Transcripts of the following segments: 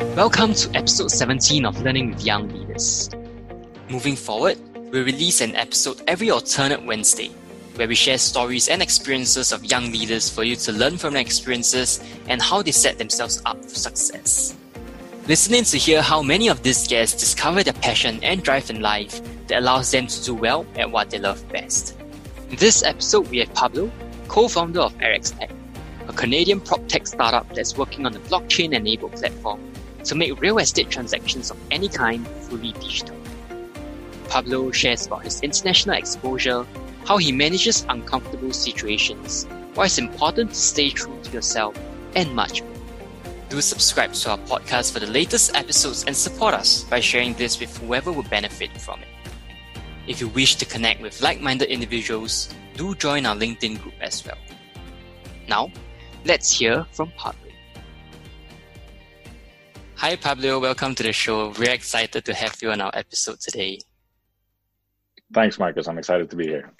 Welcome to episode 17 of Learning with Young Leaders. Moving forward, we release an episode every alternate Wednesday where we share stories and experiences of young leaders for you to learn from their experiences and how they set themselves up for success. Listening to hear how many of these guests discover their passion and drive in life that allows them to do well at what they love best. In this episode, we have Pablo, co-founder of RX Tech, a Canadian prop tech startup that's working on a blockchain-enabled platform to make real estate transactions of any kind fully digital. Pablo shares about his international exposure, how he manages uncomfortable situations, why it's important to stay true to yourself, and much more. Do subscribe to our podcast for the latest episodes and support us by sharing this with whoever would benefit from it. If you wish to connect with like minded individuals, do join our LinkedIn group as well. Now, let's hear from Pablo. Hi, Pablo. Welcome to the show. We're excited to have you on our episode today. Thanks, Marcus. I'm excited to be here.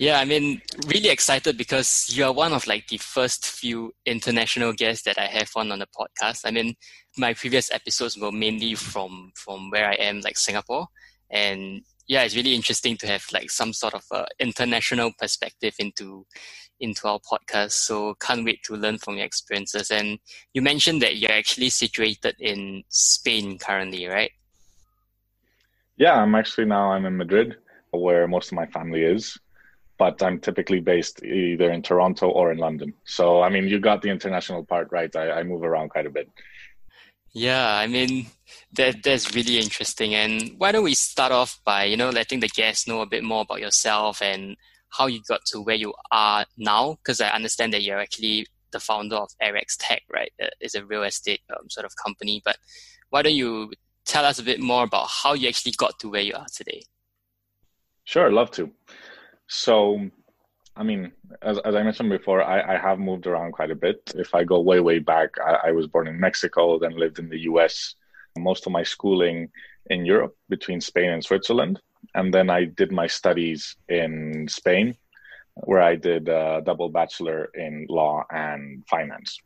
Yeah, I mean, really excited because you are one of like the first few international guests that I have on on the podcast. I mean, my previous episodes were mainly from from where I am, like Singapore, and yeah, it's really interesting to have like some sort of uh, international perspective into into our podcast. So can't wait to learn from your experiences. And you mentioned that you're actually situated in Spain currently, right? Yeah, I'm actually now I'm in Madrid, where most of my family is, but I'm typically based either in Toronto or in London. So I mean, you got the international part right. I, I move around quite a bit. Yeah, I mean that that's really interesting. And why don't we start off by you know letting the guests know a bit more about yourself and how you got to where you are now? Because I understand that you're actually the founder of RX Tech, right? It's a real estate um, sort of company. But why don't you tell us a bit more about how you actually got to where you are today? Sure, I'd love to. So, I mean, as, as I mentioned before, I, I have moved around quite a bit. If I go way, way back, I, I was born in Mexico, then lived in the US, most of my schooling in Europe between Spain and Switzerland. And then I did my studies in Spain, where I did a double bachelor in law and finance.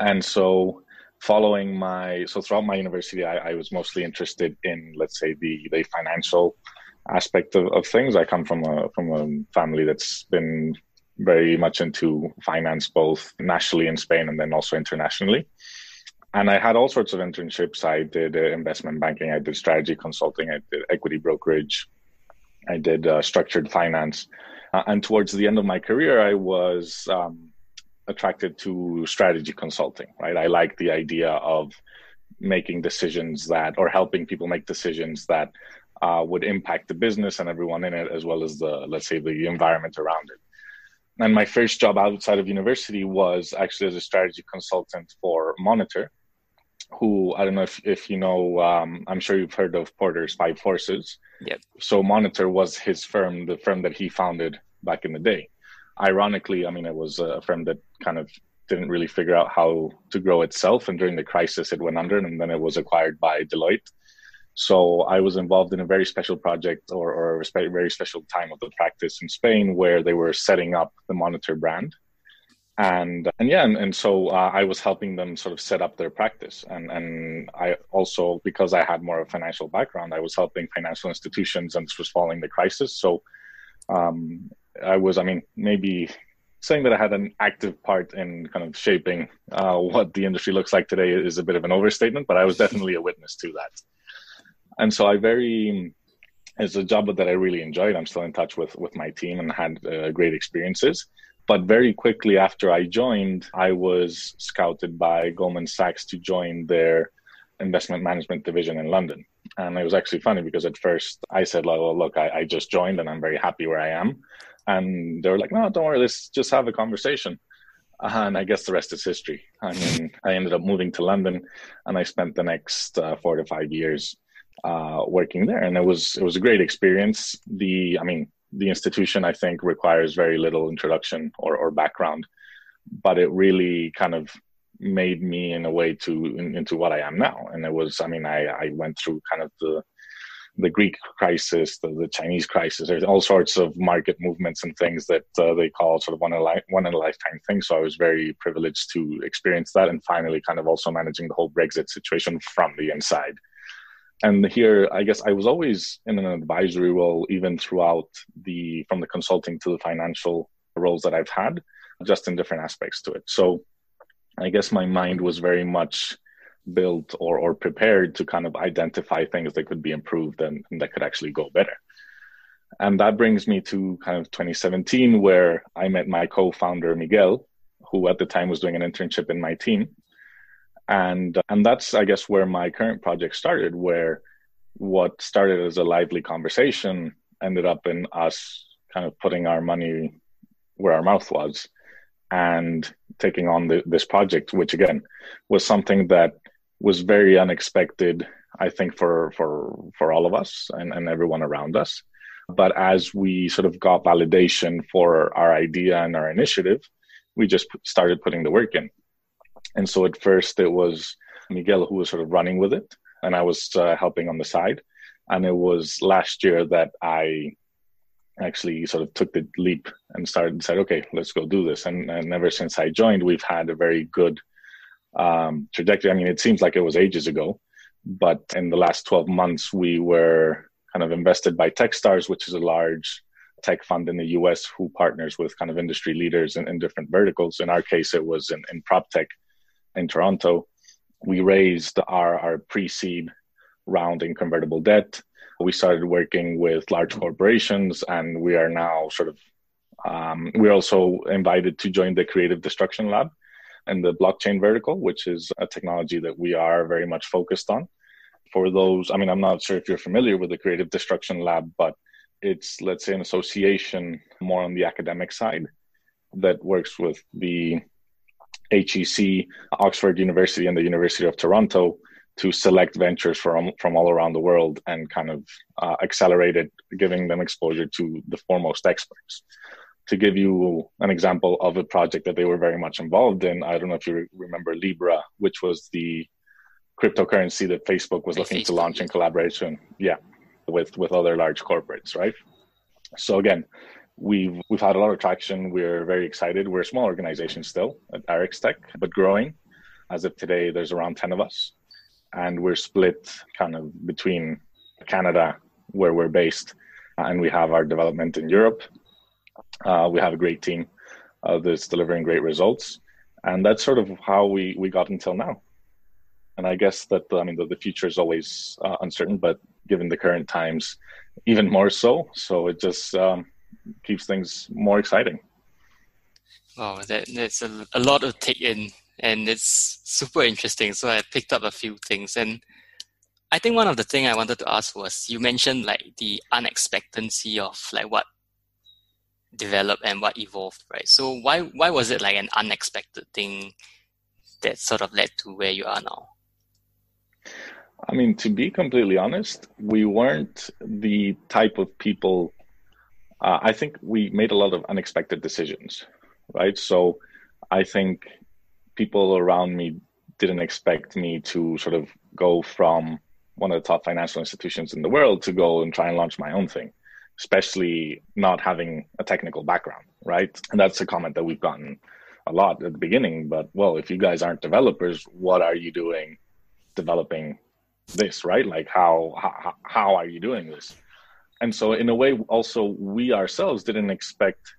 And so, following my so throughout my university, I, I was mostly interested in, let's say, the the financial aspect of, of things. I come from a from a family that's been very much into finance, both nationally in Spain and then also internationally. And I had all sorts of internships. I did uh, investment banking, I did strategy consulting, I did equity brokerage, I did uh, structured finance. Uh, and towards the end of my career, I was um, attracted to strategy consulting, right? I like the idea of making decisions that, or helping people make decisions that uh, would impact the business and everyone in it, as well as the, let's say, the environment around it. And my first job outside of university was actually as a strategy consultant for Monitor, who I don't know if, if you know, um, I'm sure you've heard of Porter's Five Forces. Yep. So Monitor was his firm, the firm that he founded back in the day. Ironically, I mean, it was a firm that kind of didn't really figure out how to grow itself. And during the crisis, it went under and then it was acquired by Deloitte. So I was involved in a very special project or, or a very special time of the practice in Spain where they were setting up the Monitor brand. And, and yeah, and, and so uh, I was helping them sort of set up their practice. And, and I also, because I had more of a financial background, I was helping financial institutions and this was following the crisis. So um, I was, I mean, maybe saying that I had an active part in kind of shaping uh, what the industry looks like today is a bit of an overstatement, but I was definitely a witness to that and so I very it's a job that I really enjoyed. I'm still in touch with with my team and had uh, great experiences. But very quickly after I joined, I was scouted by Goldman Sachs to join their investment management division in London. And it was actually funny because at first I said, well, look, I, I just joined and I'm very happy where I am. And they were like, no, don't worry, let's just have a conversation. And I guess the rest is history. I mean, I ended up moving to London and I spent the next uh, four to five years uh, working there, and it was it was a great experience. The I mean, the institution I think requires very little introduction or, or background, but it really kind of made me in a way to in, into what I am now. And it was I mean I I went through kind of the the Greek crisis, the, the, Chinese crisis. There's all sorts of market movements and things that uh, they call sort of one in, a li- one in a lifetime thing. So I was very privileged to experience that and finally kind of also managing the whole Brexit situation from the inside. And here, I guess I was always in an advisory role, even throughout the from the consulting to the financial roles that I've had, just in different aspects to it. So I guess my mind was very much built or, or prepared to kind of identify things that could be improved and, and that could actually go better. And that brings me to kind of 2017, where I met my co founder, Miguel, who at the time was doing an internship in my team. And, and that's, I guess, where my current project started, where what started as a lively conversation ended up in us kind of putting our money where our mouth was and taking on the, this project, which again was something that was very unexpected, I think, for for for all of us and, and everyone around us. But as we sort of got validation for our idea and our initiative, we just started putting the work in. And so at first it was Miguel who was sort of running with it, and I was uh, helping on the side. And it was last year that I actually sort of took the leap and started and said, okay, let's go do this. And, and ever since I joined, we've had a very good um, trajectory. I mean, it seems like it was ages ago, but in the last 12 months, we were kind of invested by Techstars, which is a large tech fund in the US who partners with kind of industry leaders in, in different verticals. In our case, it was in, in prop tech in Toronto. We raised our, our pre seed round in convertible debt. We started working with large corporations, and we are now sort of um, we're also invited to join the Creative Destruction Lab, and the blockchain vertical, which is a technology that we are very much focused on. For those, I mean, I'm not sure if you're familiar with the Creative Destruction Lab, but it's, let's say, an association more on the academic side that works with the HEC, Oxford University, and the University of Toronto to select ventures from from all around the world and kind of uh, accelerate it, giving them exposure to the foremost experts to give you an example of a project that they were very much involved in, I don't know if you remember Libra, which was the cryptocurrency that Facebook was looking Facebook. to launch in collaboration, yeah, with with other large corporates, right? So again, we've we've had a lot of traction. We're very excited. We're a small organization still at Arix Tech, but growing. As of today, there's around ten of us, and we're split kind of between Canada, where we're based, and we have our development in Europe uh, we have a great team uh, that's delivering great results, and that's sort of how we we got until now. And I guess that I mean the, the future is always uh, uncertain, but given the current times, even more so. So it just um, keeps things more exciting. Wow, that, that's a, a lot to take in, and it's super interesting. So I picked up a few things, and I think one of the thing I wanted to ask was you mentioned like the unexpectancy of like what developed and what evolved, right? So why why was it like an unexpected thing that sort of led to where you are now? I mean, to be completely honest, we weren't the type of people. Uh, I think we made a lot of unexpected decisions, right? So I think people around me didn't expect me to sort of go from one of the top financial institutions in the world to go and try and launch my own thing especially not having a technical background, right? And that's a comment that we've gotten a lot at the beginning. But well, if you guys aren't developers, what are you doing developing this, right? Like how how, how are you doing this? And so in a way, also we ourselves didn't expect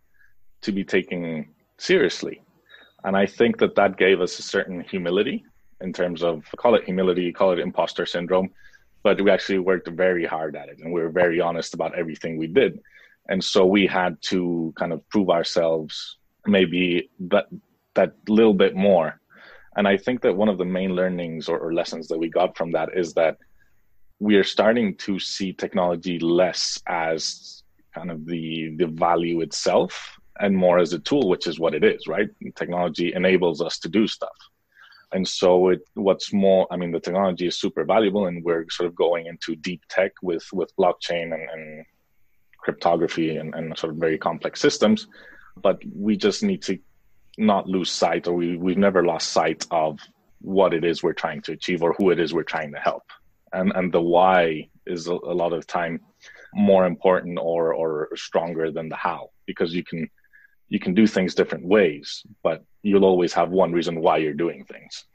to be taken seriously. And I think that that gave us a certain humility in terms of call it humility, call it imposter syndrome, but we actually worked very hard at it and we were very honest about everything we did and so we had to kind of prove ourselves maybe that that little bit more and i think that one of the main learnings or, or lessons that we got from that is that we are starting to see technology less as kind of the the value itself and more as a tool which is what it is right? Technology enables us to do stuff. And so it what's more i mean the technology is super valuable and we're sort of going into deep tech with with blockchain and, and cryptography and, and sort of very complex systems but we just need to not lose sight or we, we've never lost sight of what it is we're trying to achieve or who it is we're trying to help and and the why is a, a lot of time more important or or stronger than the how because you can you can do things different ways but you'll always have one reason why you're doing things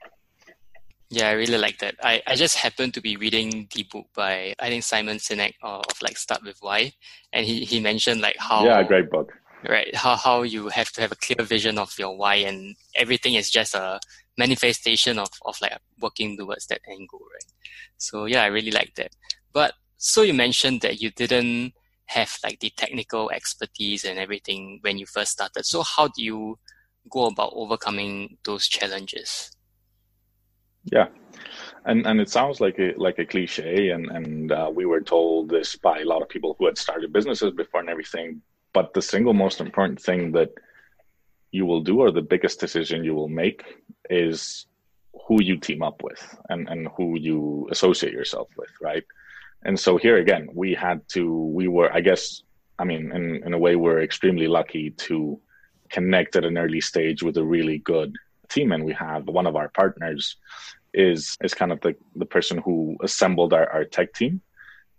yeah, I really like that. I, I just happened to be reading the book by I think Simon Sinek of like Start with Why, and he, he mentioned like how yeah, great book. Right, how how you have to have a clear vision of your why, and everything is just a manifestation of of like working towards that goal, right? So yeah, I really like that. But so you mentioned that you didn't have like the technical expertise and everything when you first started. So how do you go about overcoming those challenges? Yeah, and and it sounds like a like a cliche, and and uh, we were told this by a lot of people who had started businesses before and everything. But the single most important thing that you will do, or the biggest decision you will make, is who you team up with and and who you associate yourself with, right? And so here again, we had to. We were, I guess, I mean, in in a way, we're extremely lucky to connect at an early stage with a really good team and we have one of our partners is is kind of the, the person who assembled our, our tech team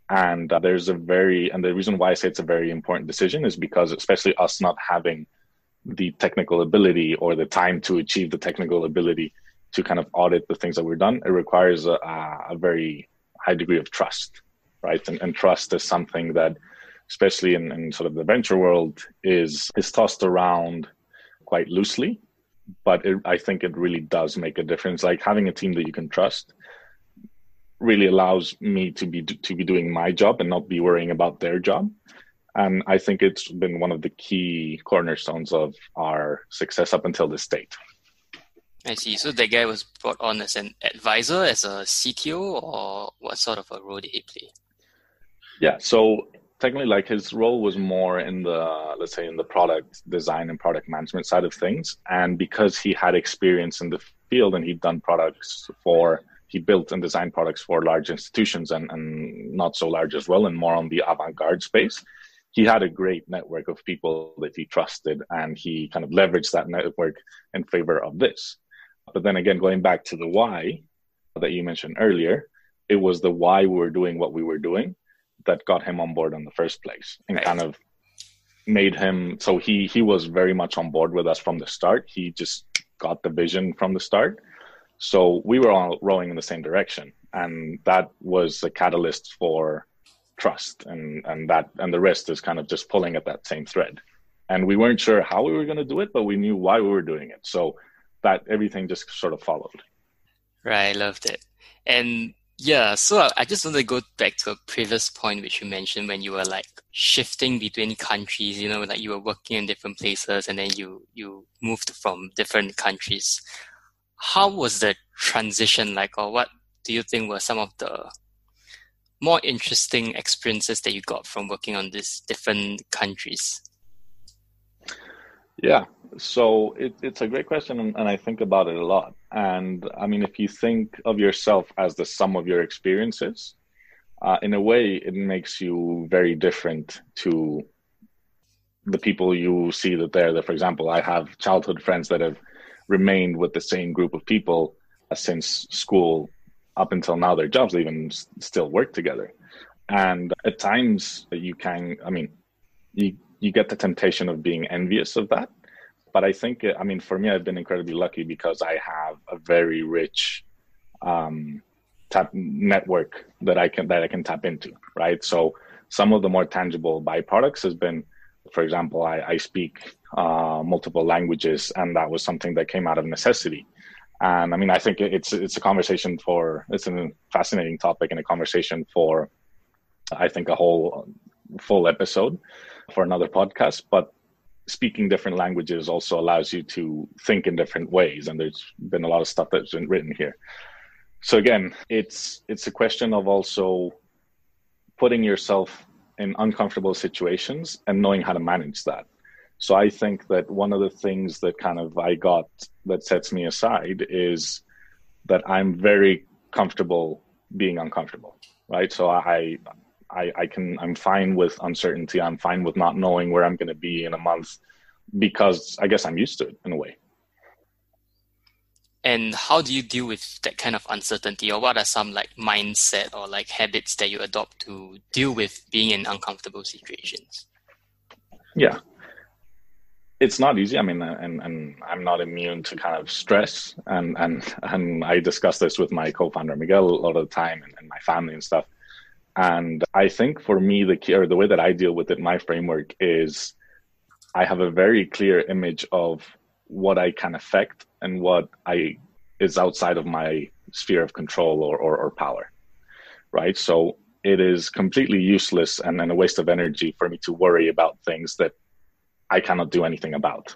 and uh, there's a very and the reason why i say it's a very important decision is because especially us not having the technical ability or the time to achieve the technical ability to kind of audit the things that we're done it requires a, a very high degree of trust right and, and trust is something that especially in, in sort of the venture world is is tossed around quite loosely but it, I think it really does make a difference. Like having a team that you can trust really allows me to be to be doing my job and not be worrying about their job. And I think it's been one of the key cornerstones of our success up until this date. I see. So that guy was brought on as an advisor, as a CTO, or what sort of a role did he play? Yeah. So technically like his role was more in the let's say in the product design and product management side of things and because he had experience in the field and he'd done products for he built and designed products for large institutions and, and not so large as well and more on the avant-garde space he had a great network of people that he trusted and he kind of leveraged that network in favor of this. But then again going back to the why that you mentioned earlier it was the why we were doing what we were doing that got him on board in the first place and right. kind of made him so he he was very much on board with us from the start. He just got the vision from the start. So we were all rowing in the same direction and that was a catalyst for trust and and that and the rest is kind of just pulling at that same thread. And we weren't sure how we were going to do it but we knew why we were doing it. So that everything just sort of followed. Right i loved it. And yeah, so I just want to go back to a previous point which you mentioned when you were like shifting between countries, you know, like you were working in different places and then you you moved from different countries. How was the transition like or what do you think were some of the more interesting experiences that you got from working on these different countries? Yeah, so it, it's a great question, and, I think about it a lot. And I mean, if you think of yourself as the sum of your experiences, uh, in a way, it makes you very different to the people you see that they're there. For example, I have childhood friends that have remained with the same group of people uh, since school up until now. Their jobs, even still work together. And at times, you can, I mean, you you get the temptation of being envious of that. But I think, I mean, for me, I've been incredibly lucky because I have a very rich um, tap network that I can that I can tap into, right? So some of the more tangible byproducts has been, for example, I, I speak uh, multiple languages, and that was something that came out of necessity. And I mean, I think it's it's a conversation for it's a fascinating topic and a conversation for, I think, a whole full episode for another podcast. But speaking different languages also allows you to think in different ways, and there's been a lot of stuff that's been written here. So again, it's it's a question of also putting yourself in uncomfortable situations and knowing how to manage that. So I think that one of the things that kind of I got that sets me aside is that I'm very comfortable being uncomfortable, right? So I I, I can I'm fine with uncertainty. I'm fine with not knowing where I'm going to be in a month because I guess I'm used to it in a way. And how do you deal with that kind of uncertainty, or what are some like mindset or like habits that you adopt to deal with being in uncomfortable situations? Yeah, it's not easy. I mean, uh, and and I'm not immune to kind of stress, and and and I discuss this with my co-founder Miguel a lot of the time, and, and my family and stuff. And I think for me, the key or the way that I deal with it, my framework is, I have a very clear image of what I can affect and what I is outside of my sphere of control or or, or power, right? So it is completely useless and, and a waste of energy for me to worry about things that I cannot do anything about.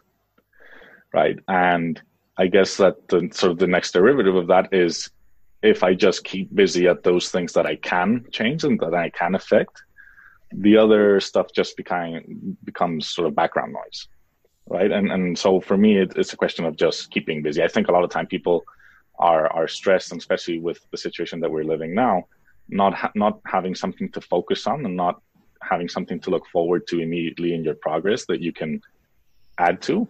Right. And I guess that the sort of the next derivative of that is if I just keep busy at those things that I can change and that I can affect, the other stuff just become, becomes sort of background noise. Right. And and so for me it, it's a question of just keeping busy. I think a lot of time people are are stressed and especially with the situation that we're living now, not ha- not having something to focus on and not having something to look forward to immediately in your progress that you can add to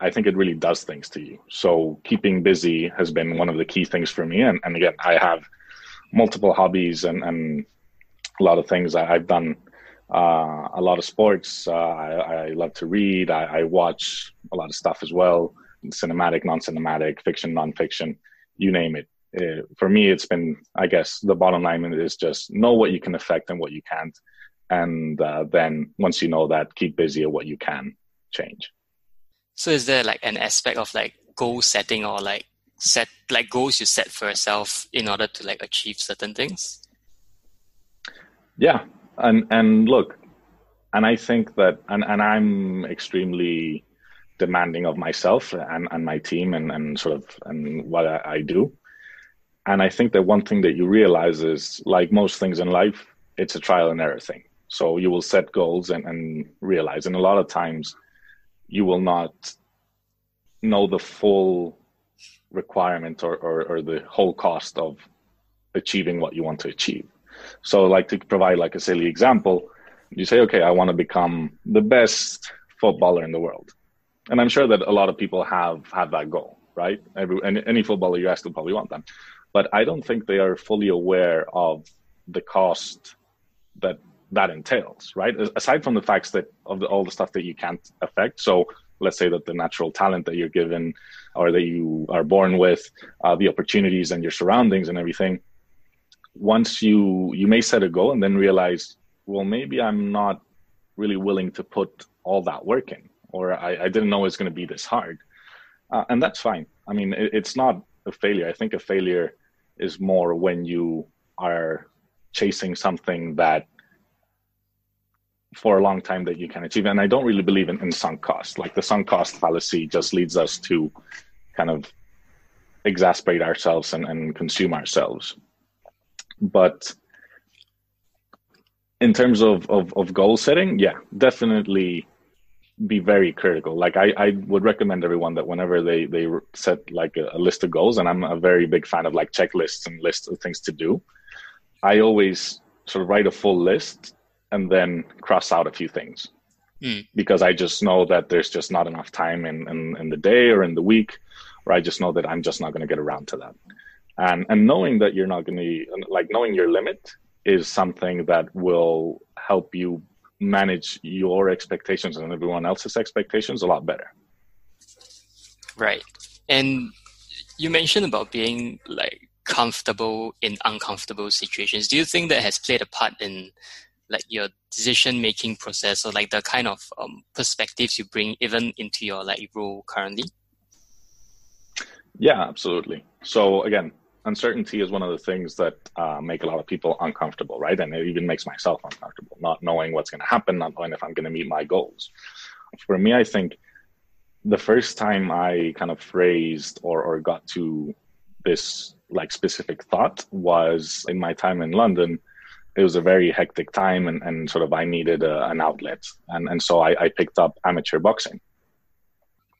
i think it really does things to you. So keeping busy has been one of the key things for me. And, and again i have multiple hobbies and, and a lot of things. I, have done uh, a lot of sports. Uh, I, I, love to read. I, I, watch a lot of stuff as well. Cinematic non-cinematic fiction non-fiction you name it uh, for me it's been i guess the bottom line is just know what you can affect and what you can't. And uh, then once you know that keep busy at what you can change. So is there like an aspect of like goal setting or like set like goals you set for yourself in order to like achieve certain things? Yeah. And and look and i think that and, and i'm extremely demanding of myself and, and my team and, and sort of and what I, I do and i think that one thing that you realize is like most things in life it's a trial and error thing so you will set goals and, and realize, and a lot of times you will not know the full requirement or, or, or the whole cost of achieving what you want to achieve. So like to provide like a silly example, you say, okay, I want to become the best footballer in the world. And I'm sure that a lot of people have have that goal, right? Every, any, any footballer you ask will probably want that. But I don't think they are fully aware of the cost that that entails, right? Aside from the facts that of the, all the stuff that you can't affect. So let's say that the natural talent that you're given or that you are born with, uh, the opportunities and your surroundings and everything. Once you you may set a goal and then realize, well, maybe I'm not really willing to put all that work in, or I, I didn't know it's going to be this hard, uh, and that's fine. I mean, it, it's not a failure. I think a failure is more when you are chasing something that for a long time that you can achieve. And I don't really believe in, in sunk cost. Like the sunk cost fallacy just leads us to kind of exasperate ourselves and, and consume ourselves. But in terms of, of, of goal setting, yeah, definitely be very critical. Like I, I would recommend everyone that whenever they, they set like a, a list of goals, and I'm a very big fan of like checklists and lists of things to do, I always sort of write a full list and then cross out a few things mm. because I just know that there's just not enough time in, in, in the day or in the week, or I just know that I'm just not going to get around to that. And, and knowing that you're not going to, like knowing your limit is something that will help you manage your expectations and everyone else's expectations a lot better. Right. And you mentioned about being like comfortable in uncomfortable situations. Do you think that has played a part in like your decision making process or like the kind of um, perspectives you bring even into your like role currently yeah absolutely so again uncertainty is one of the things that uh, make a lot of people uncomfortable right and it even makes myself uncomfortable not knowing what's going to happen not knowing if i'm going to meet my goals for me i think the first time i kind of phrased or, or got to this like specific thought was in my time in london it was a very hectic time and, and sort of I needed a, an outlet. And, and so I, I picked up amateur boxing.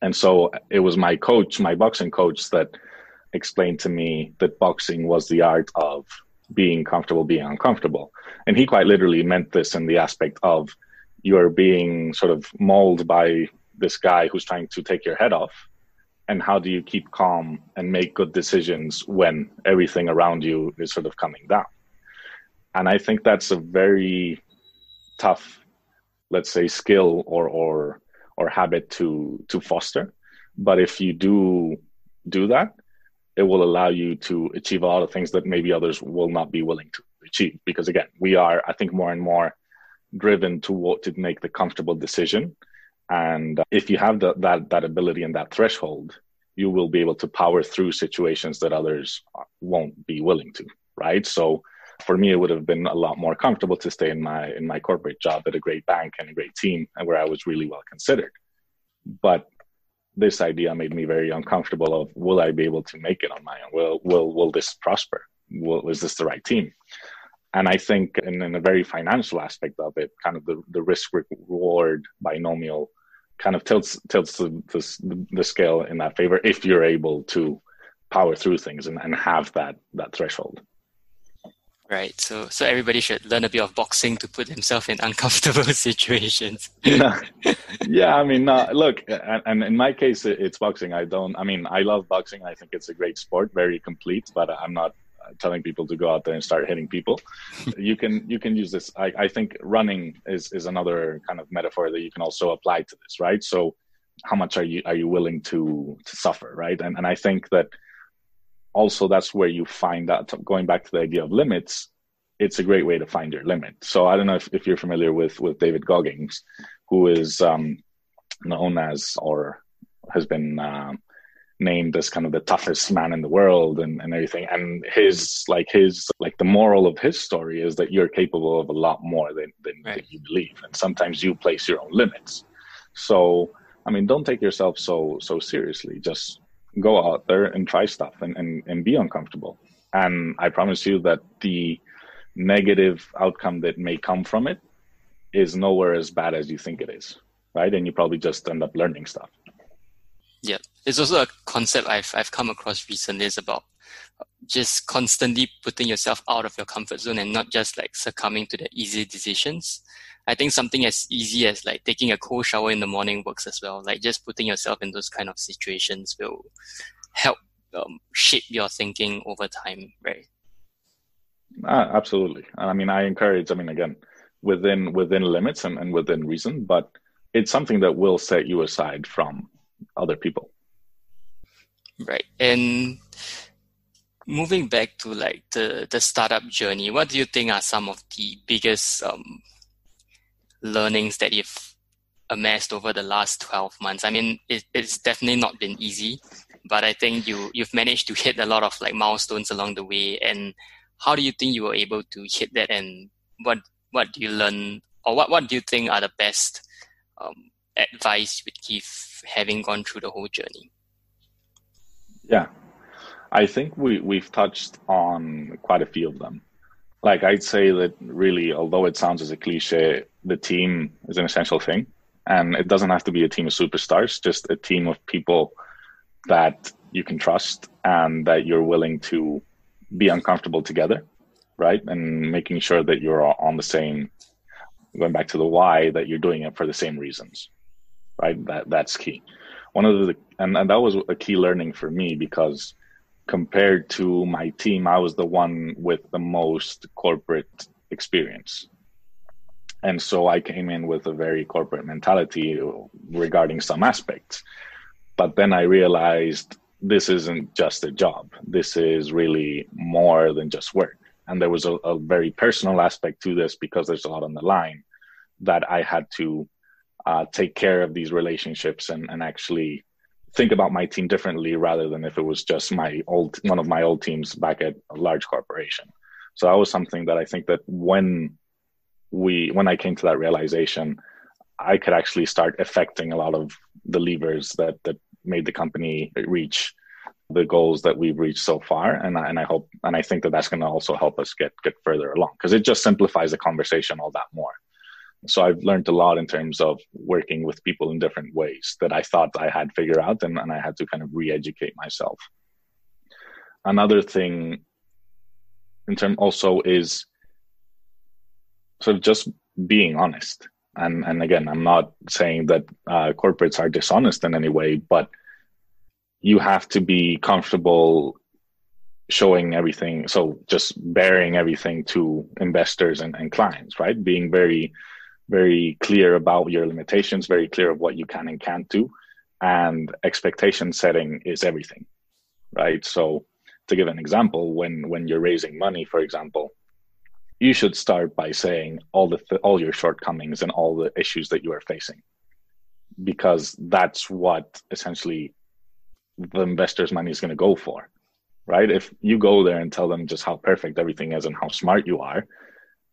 And so it was my coach, my boxing coach, that explained to me that boxing was the art of being comfortable, being uncomfortable. And he quite literally meant this in the aspect of you're being sort of mauled by this guy who's trying to take your head off. and how do you keep calm and make good decisions when everything around you is sort of coming down and i think that's a very tough let's say skill or or or habit to to foster but if you do do that it will allow you to achieve a lot of things that maybe others will not be willing to achieve. Because again we are i think more and more driven to what to make the comfortable decision. And uh, if you have the, that that ability and that threshold you will be able to power through situations that others won't be willing to right? So for me it would have been a lot more comfortable to stay in my in my corporate job at a great bank and a great team and where i was really well considered. But this idea made me very uncomfortable of will i be able to make it on my own? Will will will this prosper? Will, is this the right team? And i think in, in a very financial aspect of it kind of the, the risk reward binomial kind of tilts tilts the, the, the scale in that favor if you're able to power through things and, and have that that threshold right so so everybody should learn a bit of boxing to put themselves in uncomfortable situations yeah, yeah i mean uh, look and, and, in my case it's boxing i don't i mean i love boxing i think it's a great sport very complete but i'm not telling people to go out there and start hitting people. you can you can use this. I, I think running is is another kind of metaphor that you can also apply to this, right? So how much are you are you willing to to suffer, right? And and I think that also that's where you find that going back to the idea of limits it's a great way to find your limit. So i don't know if, if you're familiar with with david goggins who is um, known as or has been um, named as kind of the toughest man in the world and, and everything. And his like his like the moral of his story is that you're capable of a lot more than, than, right. than you believe. And sometimes you place your own limits. So i mean don't take yourself so so seriously. Just go out there and try stuff and, and, and be uncomfortable. And i promise you that the negative outcome that may come from it is nowhere as bad as you think it is right? And you probably just end up learning stuff. Yeah, it's also a concept I've I've come across recently. Is about just constantly putting yourself out of your comfort zone and not just like succumbing to the easy decisions. I think something as easy as like taking a cold shower in the morning works as well. Like just putting yourself in those kind of situations will help um, shape your thinking over time, right? Uh, absolutely. I mean, I encourage. I mean, again, within within limits and, and within reason, but it's something that will set you aside from other people. Right. And moving back to like the, the startup journey, what do you think are some of the biggest um, learnings that you've amassed over the last 12 months? I mean, it, it's definitely not been easy, but I think you, you've managed to hit a lot of like milestones along the way. And how do you think you were able to hit that? And what, what do you learn or what, what do you think are the best um, advice you would give having gone through the whole journey? Yeah, I think we, we've touched on quite a few of them. Like, I'd say that really, although it sounds as a cliche, the team is an essential thing. And it doesn't have to be a team of superstars, just a team of people that you can trust and that you're willing to be uncomfortable together, right? And making sure that you're on the same, going back to the why, that you're doing it for the same reasons right? That that's key. One of the and, and that was a key learning for me because compared to my team, I was the one with the most corporate experience. And so I came in with a very corporate mentality regarding some aspects. But then I realized this isn't just a job. This is really more than just work. And there was a, a very personal aspect to this because there's a lot on the line that I had to uh, take care of these relationships and, and actually think about my team differently rather than if it was just my old one of my old teams back at a large corporation. So that was something that i think that when we when i came to that realization i could actually start affecting a lot of the levers that that made the company reach the goals that we've reached so far. And I, and I hope and I think that that's going to also help us get get further along because it just simplifies the conversation all that more so I've learned a lot in terms of working with people in different ways that I thought I had figured out and, and I had to kind of re-educate myself. Another thing in term also is sort of just being honest. And and again, I'm not saying that uh, corporates are dishonest in any way, but you have to be comfortable showing everything so just baring everything to investors and, and clients right being very very clear about your limitations very clear of what you can and can't do and expectation setting is everything right? So to give an example when when you're raising money for example you should start by saying all the th- all your shortcomings and all the issues that you are facing because that's what essentially the investor's money is going to go for right? If you go there and tell them just how perfect everything is and how smart you are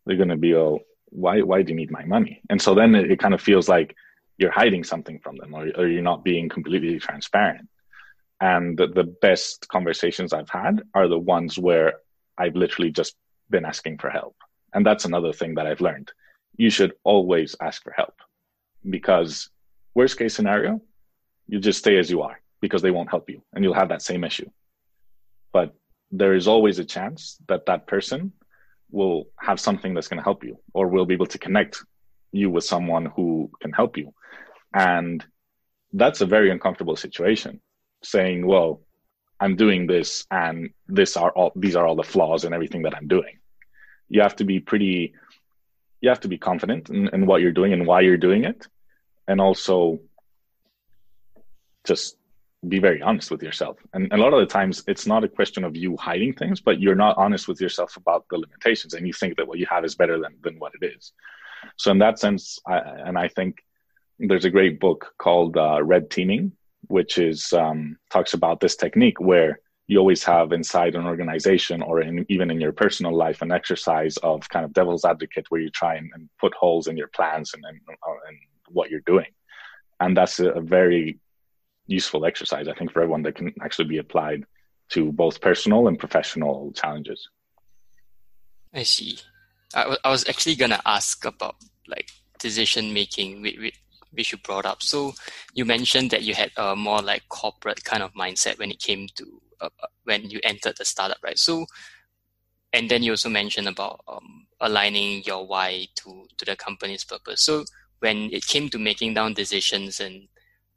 they're going to be oh why why do you need my money? And so then it, it kind of feels like you're hiding something from them or, or you're not being completely transparent. And the, the best conversations i've had are the ones where i've literally just been asking for help. And that's another thing that i've learned. You should always ask for help because worst case scenario you just stay as you are because they won't help you and you'll have that same issue. But there is always a chance that that person will have something that's going to help you or will be able to connect you with someone who can help you. And that's a very uncomfortable situation saying well i'm doing this and this are all these are all the flaws and everything that i'm doing. You have to be pretty you have to be confident in, in what you're doing and why you're doing it and also just be very honest with yourself. And, a lot of the times, it's not a question of you hiding things, but you're not honest with yourself about the limitations, and you think that what you have is better than than what it is. So, in that sense, I, and I think there's a great book called uh, Red Teaming, which is um, talks about this technique where you always have inside an organization or in, even in your personal life an exercise of kind of devil's advocate where you try and, and put holes in your plans and, and, and what you're doing and that's a very useful exercise, I think, for everyone that can actually be applied to both personal and professional challenges. I see. I, was actually going to ask about like decision making, which, which you brought up. So you mentioned that you had a more like corporate kind of mindset when it came to uh, uh, when you entered the startup, right? So, and then you also mentioned about um, aligning your why to to the company's purpose. So when it came to making down decisions and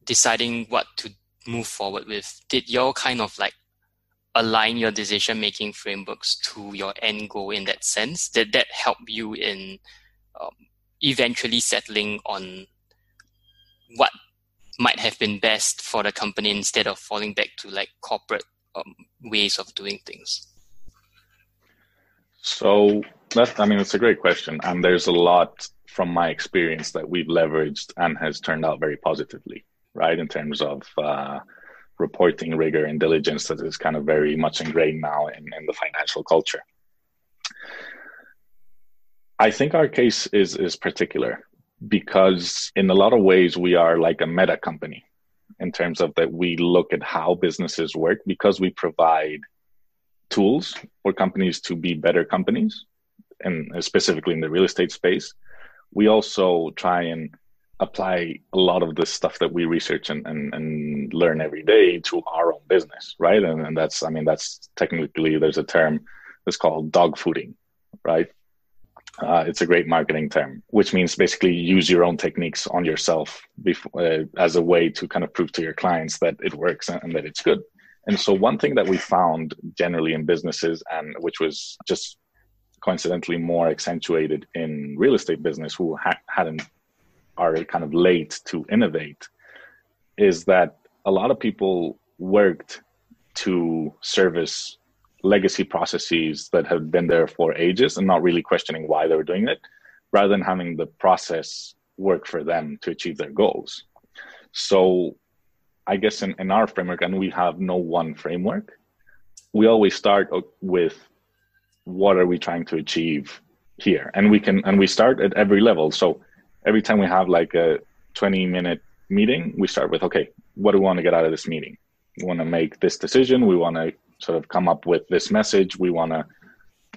deciding what to move forward with, did you kind of like align your decision making frameworks to your end goal in that sense? Did that help you in um, eventually settling on what might have been best for the company instead of falling back to like corporate um, ways of doing things? So that I mean, it's a great question, and there's a lot from my experience that we've leveraged and has turned out very positively right? In terms of uh, reporting rigor and diligence that is kind of very much ingrained now in, in the financial culture. I think our case is is particular because in a lot of ways we are like a meta company in terms of that we look at how businesses work because we provide tools for companies to be better companies and specifically in the real estate space we also try and apply a lot of the stuff that we research and, and, and learn every day to our own business, right? And, and that's, I mean, that's technically, there's a term that's called dog fooding, right? Uh, it's a great marketing term, which means basically use your own techniques on yourself before, uh, as a way to kind of prove to your clients that it works and, and that it's good. And so, one thing that we found generally in businesses, and which was just coincidentally more accentuated in real estate business, who ha- hadn't are kind of late to innovate is that a lot of people worked to service legacy processes that have been there for ages and not really questioning why they were doing it rather than having the process work for them to achieve their goals. So i guess in, in our framework and we have no one framework we always start with what are we trying to achieve here? And we can and we start at every level. So every time we have like a 20 minute meeting, we start with, okay, what do we want to get out of this meeting? We want to make this decision. We want to sort of come up with this message. We want to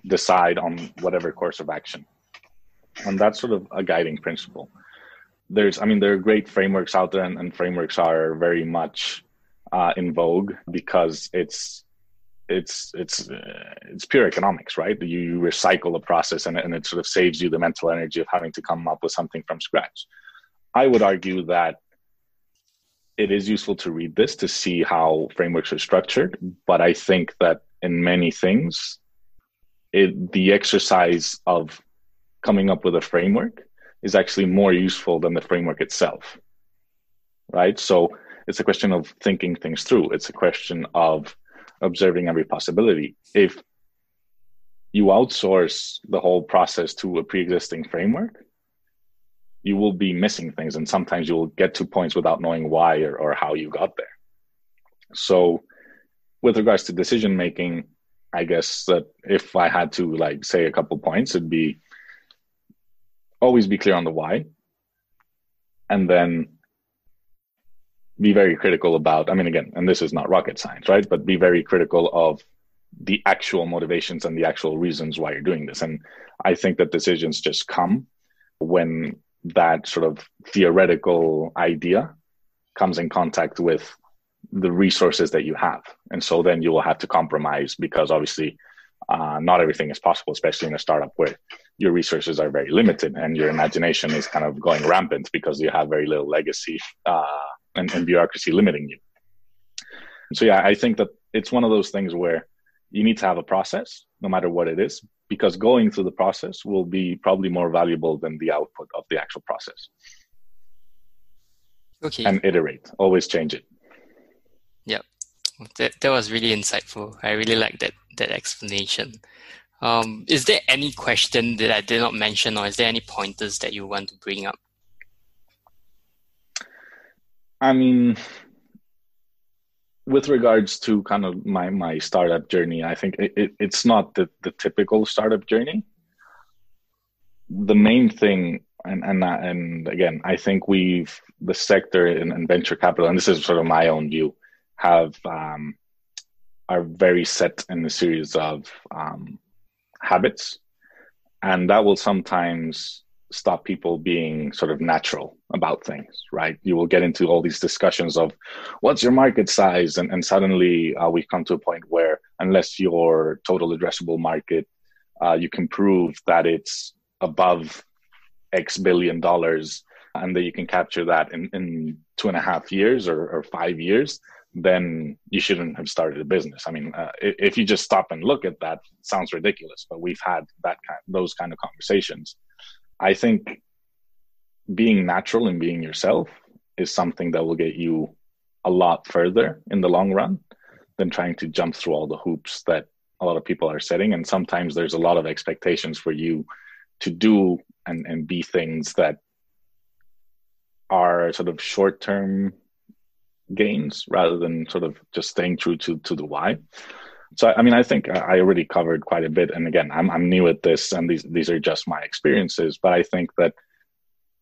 decide on whatever course of action. And that's sort of a guiding principle. There's, I mean, there are great frameworks out there, and, and frameworks are very much uh, in vogue because it's it's it's uh, it's pure economics, right? You recycle the process, and, and it sort of saves you the mental energy of having to come up with something from scratch. I would argue that it is useful to read this to see how frameworks are structured. But I think that in many things, it, the exercise of coming up with a framework is actually more useful than the framework itself. Right. So it's a question of thinking things through. It's a question of observing every possibility. If you outsource the whole process to a pre-existing framework, you will be missing things, and sometimes you will get to points without knowing why or, or how you got there. So, with regards to decision making, I guess that if I had to like say a couple points, it'd be always be clear on the why, and then be very critical about. I mean, again, and this is not rocket science, right? But be very critical of the actual motivations and the actual reasons why you're doing this. And I think that decisions just come when that sort of theoretical idea comes in contact with the resources that you have. And so then you will have to compromise because obviously uh, not everything is possible, especially in a startup where your resources are very limited and your imagination is kind of going rampant because you have very little legacy uh, and, and bureaucracy limiting you. So yeah, I think that it's one of those things where you need to have a process, no matter what it is, because going through the process will be probably more valuable than the output of the actual process. Okay. And iterate, always change it. Yeah, that, that was really insightful. I really like that that explanation. Um, is there any question that I did not mention, or is there any pointers that you want to bring up? I mean, with regards to kind of my my startup journey, I think it, it, it's not the, the typical startup journey. The main thing, and and and again, I think we've the sector and, and venture capital, and this is sort of my own view, have um, are very set in a series of um, habits, and that will sometimes stop people being sort of natural about things, right? You will get into all these discussions of what's your market size, and, and suddenly uh, we come to a point where unless your total addressable market, uh, you can prove that it's above X billion dollars and that you can capture that in, in two and a half years or, or five years, then you shouldn't have started a business. I mean, uh, if you just stop and look at that, sounds ridiculous. But we've had that kind, those kind of conversations, I think being natural and being yourself is something that will get you a lot further in the long run than trying to jump through all the hoops that a lot of people are setting. And sometimes there's a lot of expectations for you to do and, and be things that are sort of short term gains rather than sort of just staying true to, to the why. So I mean, I think I already covered quite a bit. And again, I'm I'm new at this, and these these are just my experiences. But I think that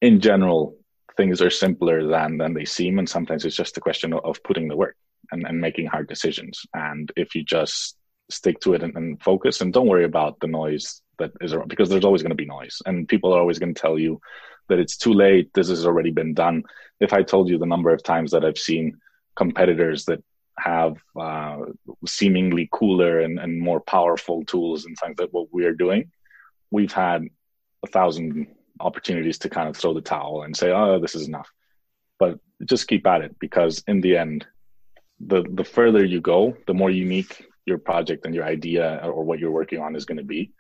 in general, things are simpler than than they seem, and sometimes it's just a question of, putting the work and, and making hard decisions. And if you just stick to it and, and focus, and don't worry about the noise that is around, because there's always going to be noise, and people are always going to tell you that it's too late. This has already been done. If I told you the number of times that I've seen competitors that have uh, seemingly cooler and, and more powerful tools and things that what we're doing, we've had a thousand opportunities to kind of throw the towel and say, oh, this is enough. But just keep at it because in the end, the the further you go, the more unique your project and your idea or what you're working on is going to be,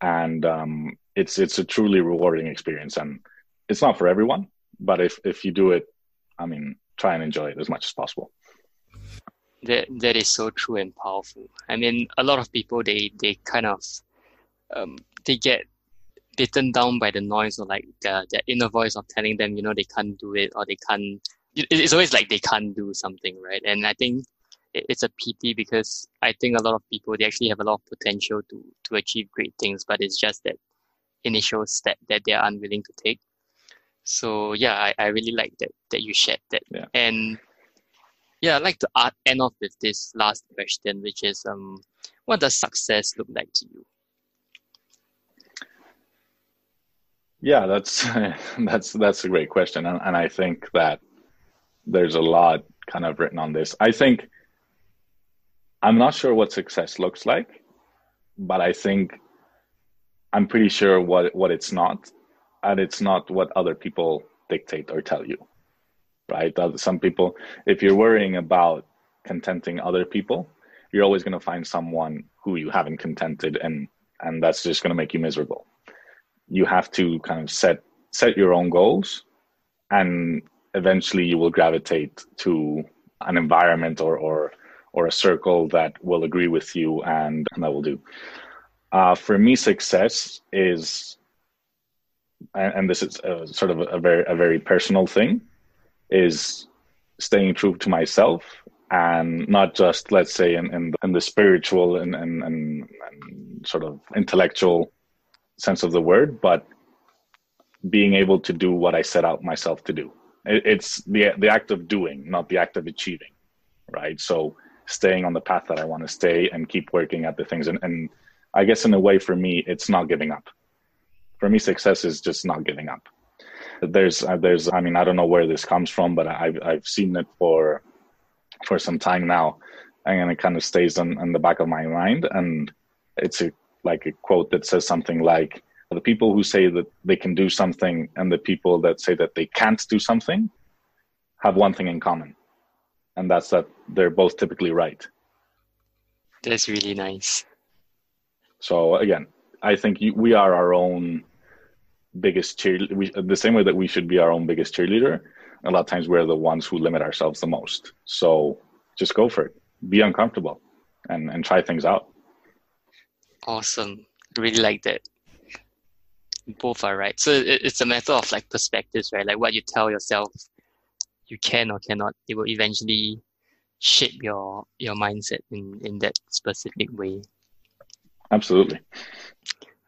and um, it's it's a truly rewarding experience. And it's not for everyone, but if if you do it, I mean, try and enjoy it as much as possible that that is so true and powerful. I mean, a lot of people they they kind of um, they get beaten down by the noise or like their, their inner voice of telling them you know they can't do it or they can't. It's always like they can't do something, right? And I think it's a pity because I think a lot of people they actually have a lot of potential to to achieve great things, but it's just that initial step that they are unwilling to take. So yeah, I, I really like that that you shared that. Yeah. And yeah, I'd like to end off with this last question, which is um, what does success look like to you? Yeah, that's that's that's a great question, and, and I think that there's a lot kind of written on this. I think I'm not sure what success looks like, but I think I'm pretty sure what what it's not, and it's not what other people dictate or tell you right? Some people, if you're worrying about contenting other people, you're always going to find someone who you haven't contented, and and that's just going to make you miserable. You have to kind of set set your own goals, and eventually you will gravitate to an environment or or or a circle that will agree with you and, and that will do. Uh, for me, success is, and, and this is a, sort of a very a very personal thing, is staying true to myself and not just let's say in, in, in the spiritual and, and, and, and, sort of intellectual sense of the word but being able to do what i set out myself to do. It, it's the the act of doing not the act of achieving right? So staying on the path that i want to stay and keep working at the things. And, and i guess in a way for me it's not giving up. For me success is just not giving up there's uh, there's i mean i don't know where this comes from but i've i've seen it for for some time now and it kind of stays on, on the back of my mind and it's a like a quote that says something like the people who say that they can do something and the people that say that they can't do something have one thing in common and that's that they're both typically right. That's really nice. So again i think you, we are our own biggest cheerleader. The same way that we should be our own biggest cheerleader. A lot of times we're the ones who limit ourselves the most. So just go for it. Be uncomfortable and and try things out. Awesome. Really like that. Both are right. So it, it's a matter of like perspectives, right? Like what you tell yourself you can or cannot, it will eventually shape your your mindset in in that specific way. Absolutely.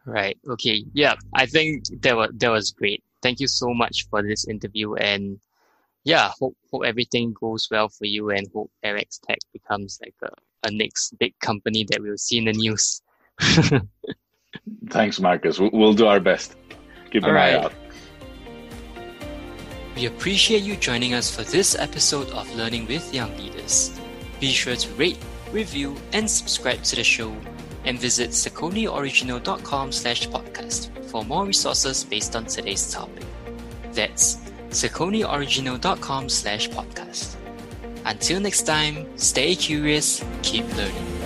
Right. Okay. Yeah. I think that was that was great. Thank you so much for this interview and yeah, hope hope everything goes well for you and hope RX Tech becomes like a, a next big company that we'll see in the news. Thanks, Marcus. We'll do our best. Keep an right. eye out. We appreciate you joining us for this episode of Learning with Young Leaders. Be sure to rate, review, and subscribe to the show and visit sauconyoriginal.com slash podcast for more resources based on today's topic. That's sauconyoriginal.com slash podcast. Until next time, stay curious, keep learning.